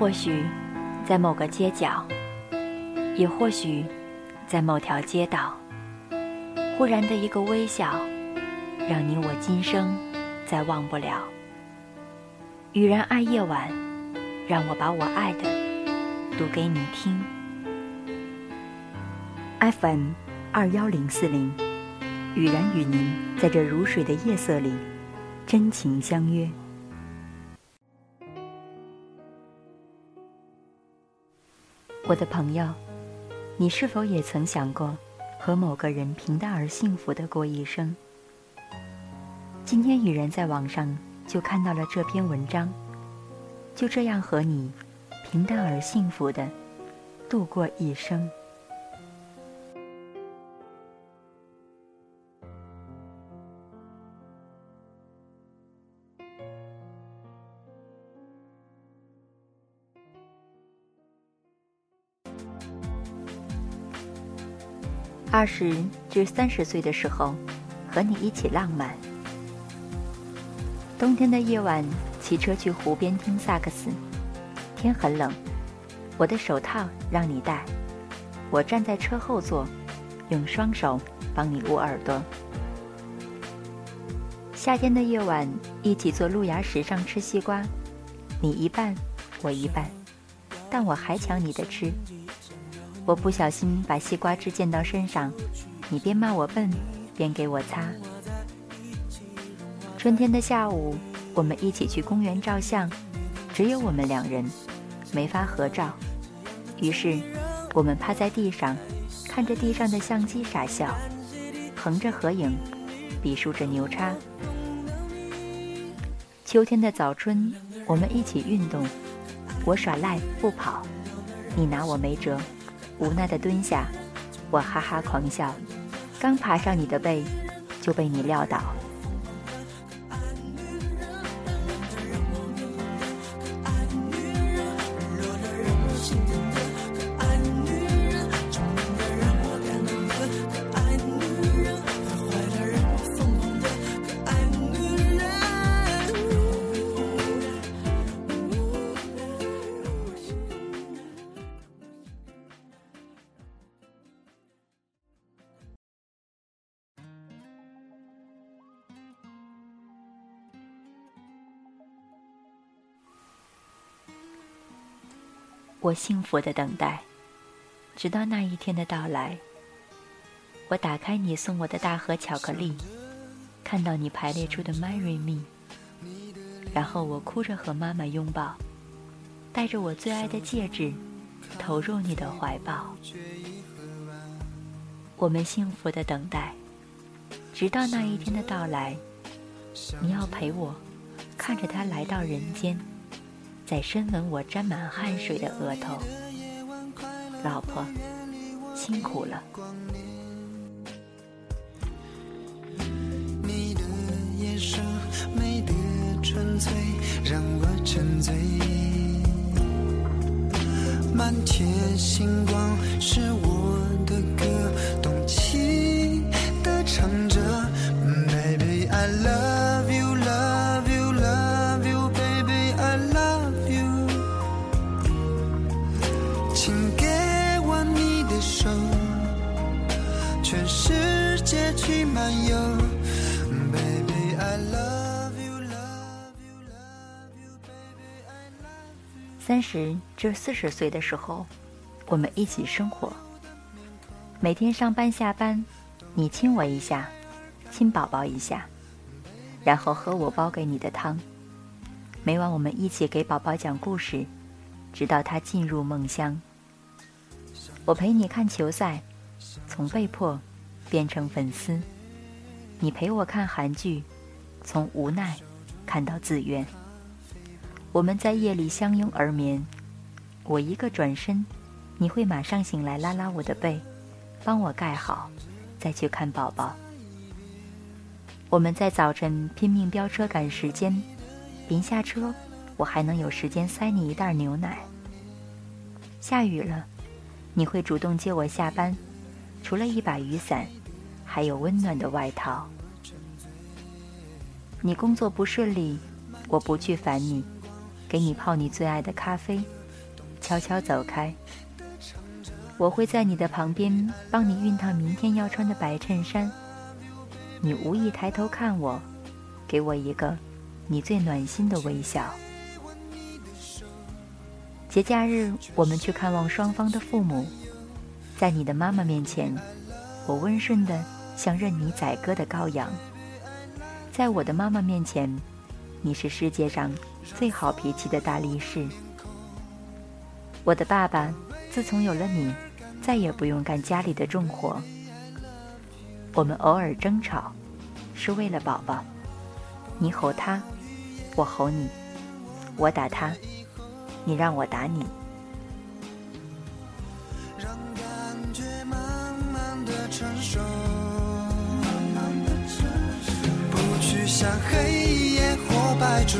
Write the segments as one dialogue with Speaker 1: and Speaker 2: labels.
Speaker 1: 或许，在某个街角，也或许，在某条街道，忽然的一个微笑，让你我今生再忘不了。雨然爱夜晚，让我把我爱的读给你听。
Speaker 2: FM 二幺零四零，雨然与您在这如水的夜色里真情相约。我的朋友，你是否也曾想过和某个人平淡而幸福的过一生？今天雨人在网上就看到了这篇文章，就这样和你平淡而幸福的度过一生。二十至三十岁的时候，和你一起浪漫。冬天的夜晚，骑车去湖边听萨克斯。天很冷，我的手套让你戴。我站在车后座，用双手帮你捂耳朵。夏天的夜晚，一起坐路牙石上吃西瓜，你一半，我一半，但我还抢你的吃。我不小心把西瓜汁溅到身上，你边骂我笨，边给我擦。春天的下午，我们一起去公园照相，只有我们两人，没法合照。于是，我们趴在地上，看着地上的相机傻笑，横着合影，比竖着牛叉。秋天的早春，我们一起运动，我耍赖不跑，你拿我没辙。无奈的蹲下，我哈哈狂笑，刚爬上你的背，就被你撂倒。我幸福的等待，直到那一天的到来。我打开你送我的大盒巧克力，看到你排列出的 “Marry Me”，然后我哭着和妈妈拥抱，带着我最爱的戒指，投入你的怀抱。我们幸福的等待，直到那一天的到来。你要陪我，看着他来到人间。在深吻我沾满汗水的额头，老婆，辛苦了。
Speaker 3: 你的眼神美的纯粹，让我沉醉。满天星请给我你的手，全世界去漫游。
Speaker 2: 三十至四十岁的时候，我们一起生活。每天上班下班，你亲我一下，亲宝宝一下，然后喝我煲给你的汤。每晚我们一起给宝宝讲故事，直到他进入梦乡。我陪你看球赛，从被迫变成粉丝。你陪我看韩剧，从无奈看到自愿。我们在夜里相拥而眠，我一个转身，你会马上醒来拉拉我的背，帮我盖好，再去看宝宝。我们在早晨拼命飙车赶时间，临下车，我还能有时间塞你一袋牛奶。下雨了，你会主动接我下班，除了一把雨伞。还有温暖的外套。你工作不顺利，我不去烦你，给你泡你最爱的咖啡，悄悄走开。我会在你的旁边帮你熨烫明天要穿的白衬衫。你无意抬头看我，给我一个你最暖心的微笑。节假日，我们去看望双方的父母，在你的妈妈面前，我温顺的像任你宰割的羔羊；在我的妈妈面前，你是世界上最好脾气的大力士。我的爸爸，自从有了你。再也不用干家里的重活。我们偶尔争吵，是为了宝宝。你吼他，我吼你；我打他，你让我打你。
Speaker 3: 不去想黑夜或白昼，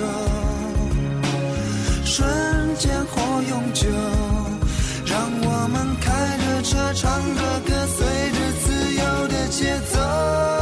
Speaker 3: 瞬间或永久，让我们开着。车唱着歌，随着自由的节奏。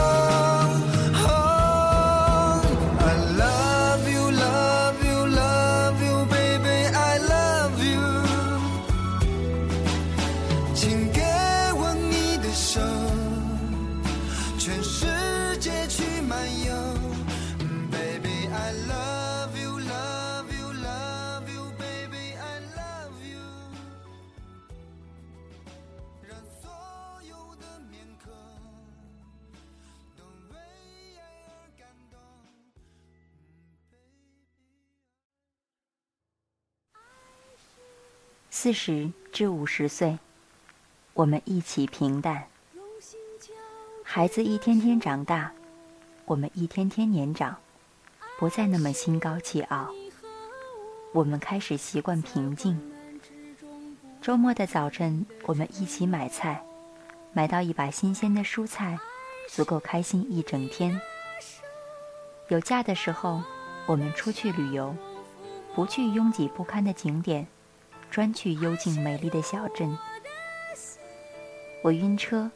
Speaker 2: 四十至五十岁，我们一起平淡。孩子一天天长大，我们一天天年长，不再那么心高气傲。我们开始习惯平静。周末的早晨，我们一起买菜，买到一把新鲜的蔬菜，足够开心一整天。有假的时候，我们出去旅游，不去拥挤不堪的景点。专去幽静美丽的小镇。我晕车，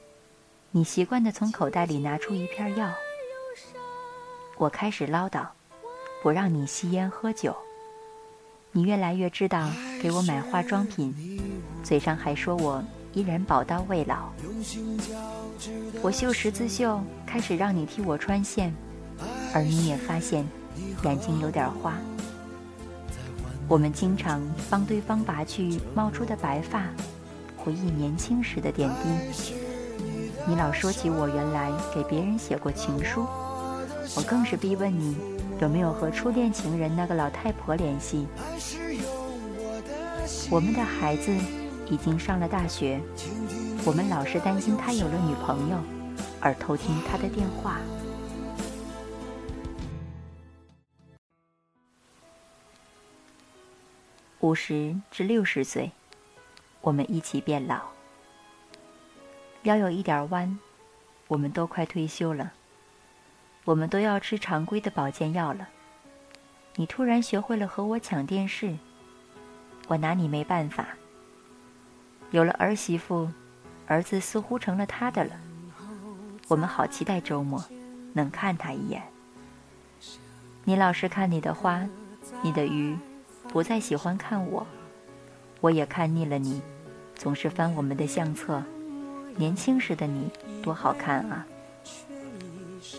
Speaker 2: 你习惯地从口袋里拿出一片药。我开始唠叨，不让你吸烟喝酒。你越来越知道给我买化妆品，嘴上还说我依然宝刀未老。我绣十字绣，开始让你替我穿线，而你也发现眼睛有点花。我们经常帮对方拔去冒出的白发，回忆年轻时的点滴。你老说起我原来给别人写过情书，我更是逼问你有没有和初恋情人那个老太婆联系。我们的孩子已经上了大学，我们老是担心他有了女朋友，而偷听他的电话。五十至六十岁，我们一起变老。腰有一点弯，我们都快退休了。我们都要吃常规的保健药了。你突然学会了和我抢电视，我拿你没办法。有了儿媳妇，儿子似乎成了他的了。我们好期待周末，能看他一眼。你老是看你的花，你的鱼。不再喜欢看我，我也看腻了你，总是翻我们的相册。年轻时的你多好看啊！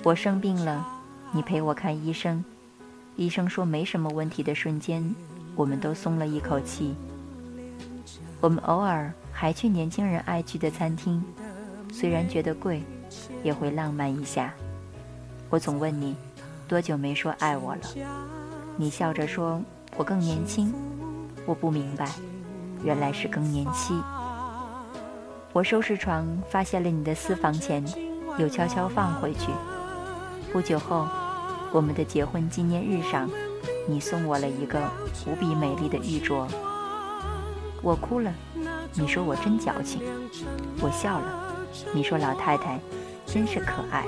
Speaker 2: 我生病了，你陪我看医生，医生说没什么问题的瞬间，我们都松了一口气。我们偶尔还去年轻人爱去的餐厅，虽然觉得贵，也会浪漫一下。我总问你，多久没说爱我了？你笑着说。我更年轻，我不明白，原来是更年期。我收拾床，发现了你的私房钱，又悄悄放回去。不久后，我们的结婚纪念日上，你送我了一个无比美丽的玉镯。我哭了，你说我真矫情。我笑了，你说老太太真是可爱。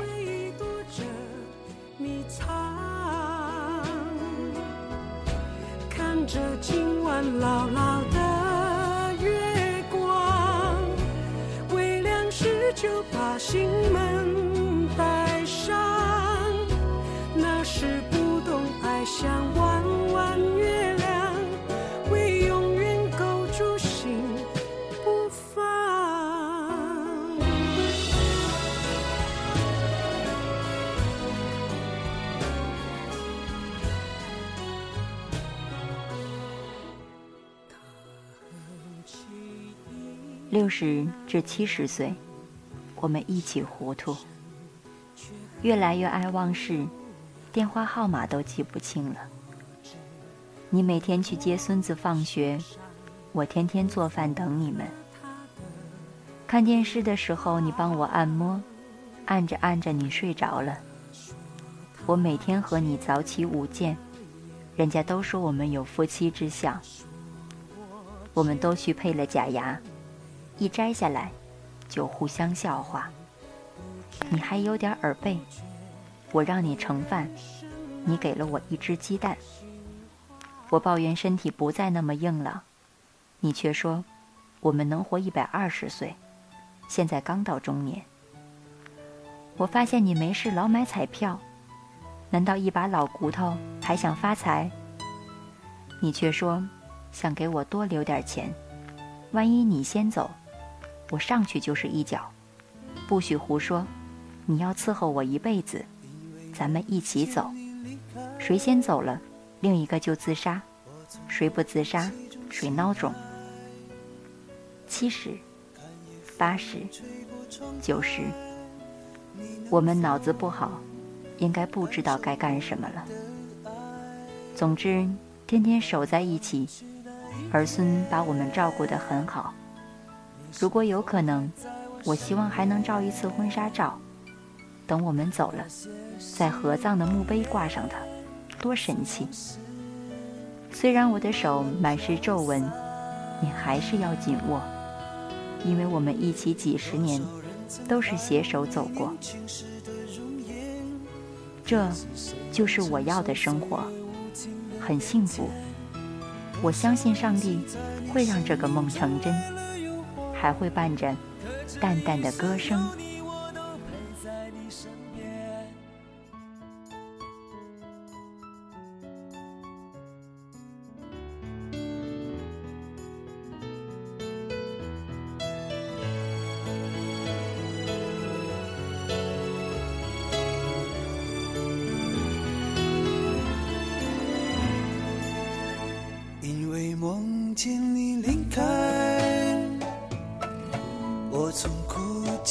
Speaker 3: 着今晚牢牢的月光，微亮时就把心门带上。那时不懂爱，像弯
Speaker 2: 六十至七十岁，我们一起糊涂，越来越爱忘事，电话号码都记不清了。你每天去接孙子放学，我天天做饭等你们。看电视的时候，你帮我按摩，按着按着你睡着了。我每天和你早起午见，人家都说我们有夫妻之相。我们都去配了假牙，一摘下来就互相笑话。你还有点耳背，我让你盛饭，你给了我一只鸡蛋。我抱怨身体不再那么硬朗，你却说我们能活一百二十岁，现在刚到中年。我发现你没事老买彩票，难道一把老骨头还想发财？你却说想给我多留点钱，万一你先走，我上去就是一脚。不许胡说，你要伺候我一辈子，咱们一起走，谁先走了？另一个就自杀，谁不自杀，谁孬种。七十、八十、九十，我们脑子不好，应该不知道该干什么了。总之，天天守在一起，儿孙把我们照顾得很好。如果有可能，我希望还能照一次婚纱照，等我们走了，在合葬的墓碑挂上它。多神气！虽然我的手满是皱纹，你还是要紧握，因为我们一起几十年，都是携手走过。这，就是我要的生活，很幸福。我相信上帝会让这个梦成真，还会伴着淡淡的歌声。
Speaker 3: 因为梦见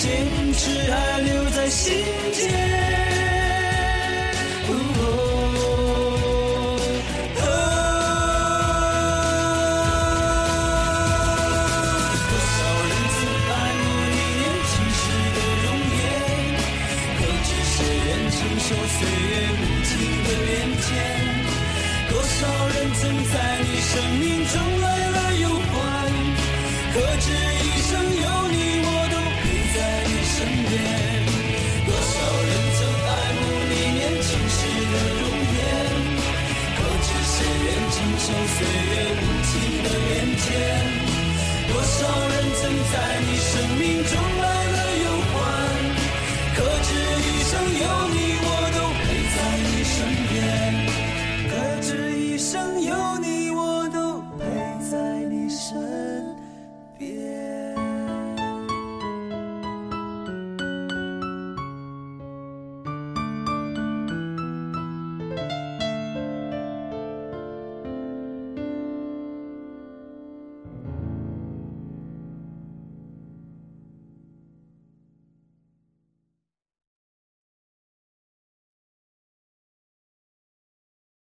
Speaker 3: 坚持还留在心间，哦，多少人曾爱慕你年轻时的容颜，可知谁愿承受岁月无情的变迁？多少人曾在你生命中。